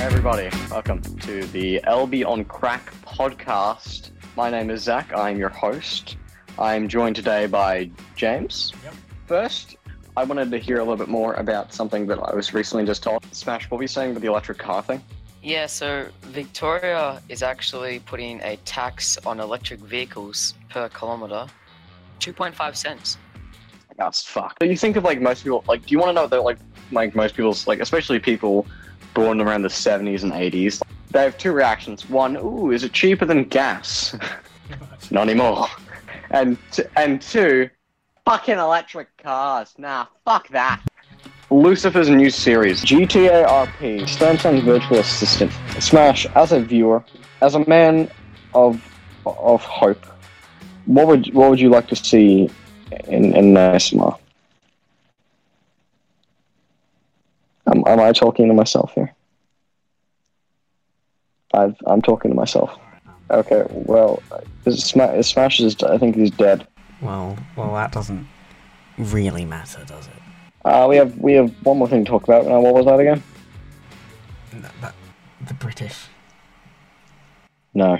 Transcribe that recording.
everybody. Welcome to the LB on Crack podcast. My name is Zach. I'm your host. I'm joined today by James. Yep. First, I wanted to hear a little bit more about something that I was recently just told. Smash, what were you saying with the electric car thing? Yeah, so Victoria is actually putting a tax on electric vehicles per kilometer, 2.5 cents. That's fuck. You think of like most people, like, do you want to know that like, like most people's, like, especially people born around the 70s and 80s, they have two reactions. One, ooh, is it cheaper than gas? Not anymore. And t- and two, fucking electric cars. Nah, fuck that. Lucifer's new series, GTA RP, Samsung Virtual Assistant. Smash, as a viewer, as a man of of hope, what would what would you like to see in in? Am, am I talking to myself here? I've, I'm talking to myself. Okay, well, Smash, Smash is, I think he's dead. Well, well, that doesn't really matter, does it? Uh, we have we have one more thing to talk about. Now, what was that again? That- the British. No.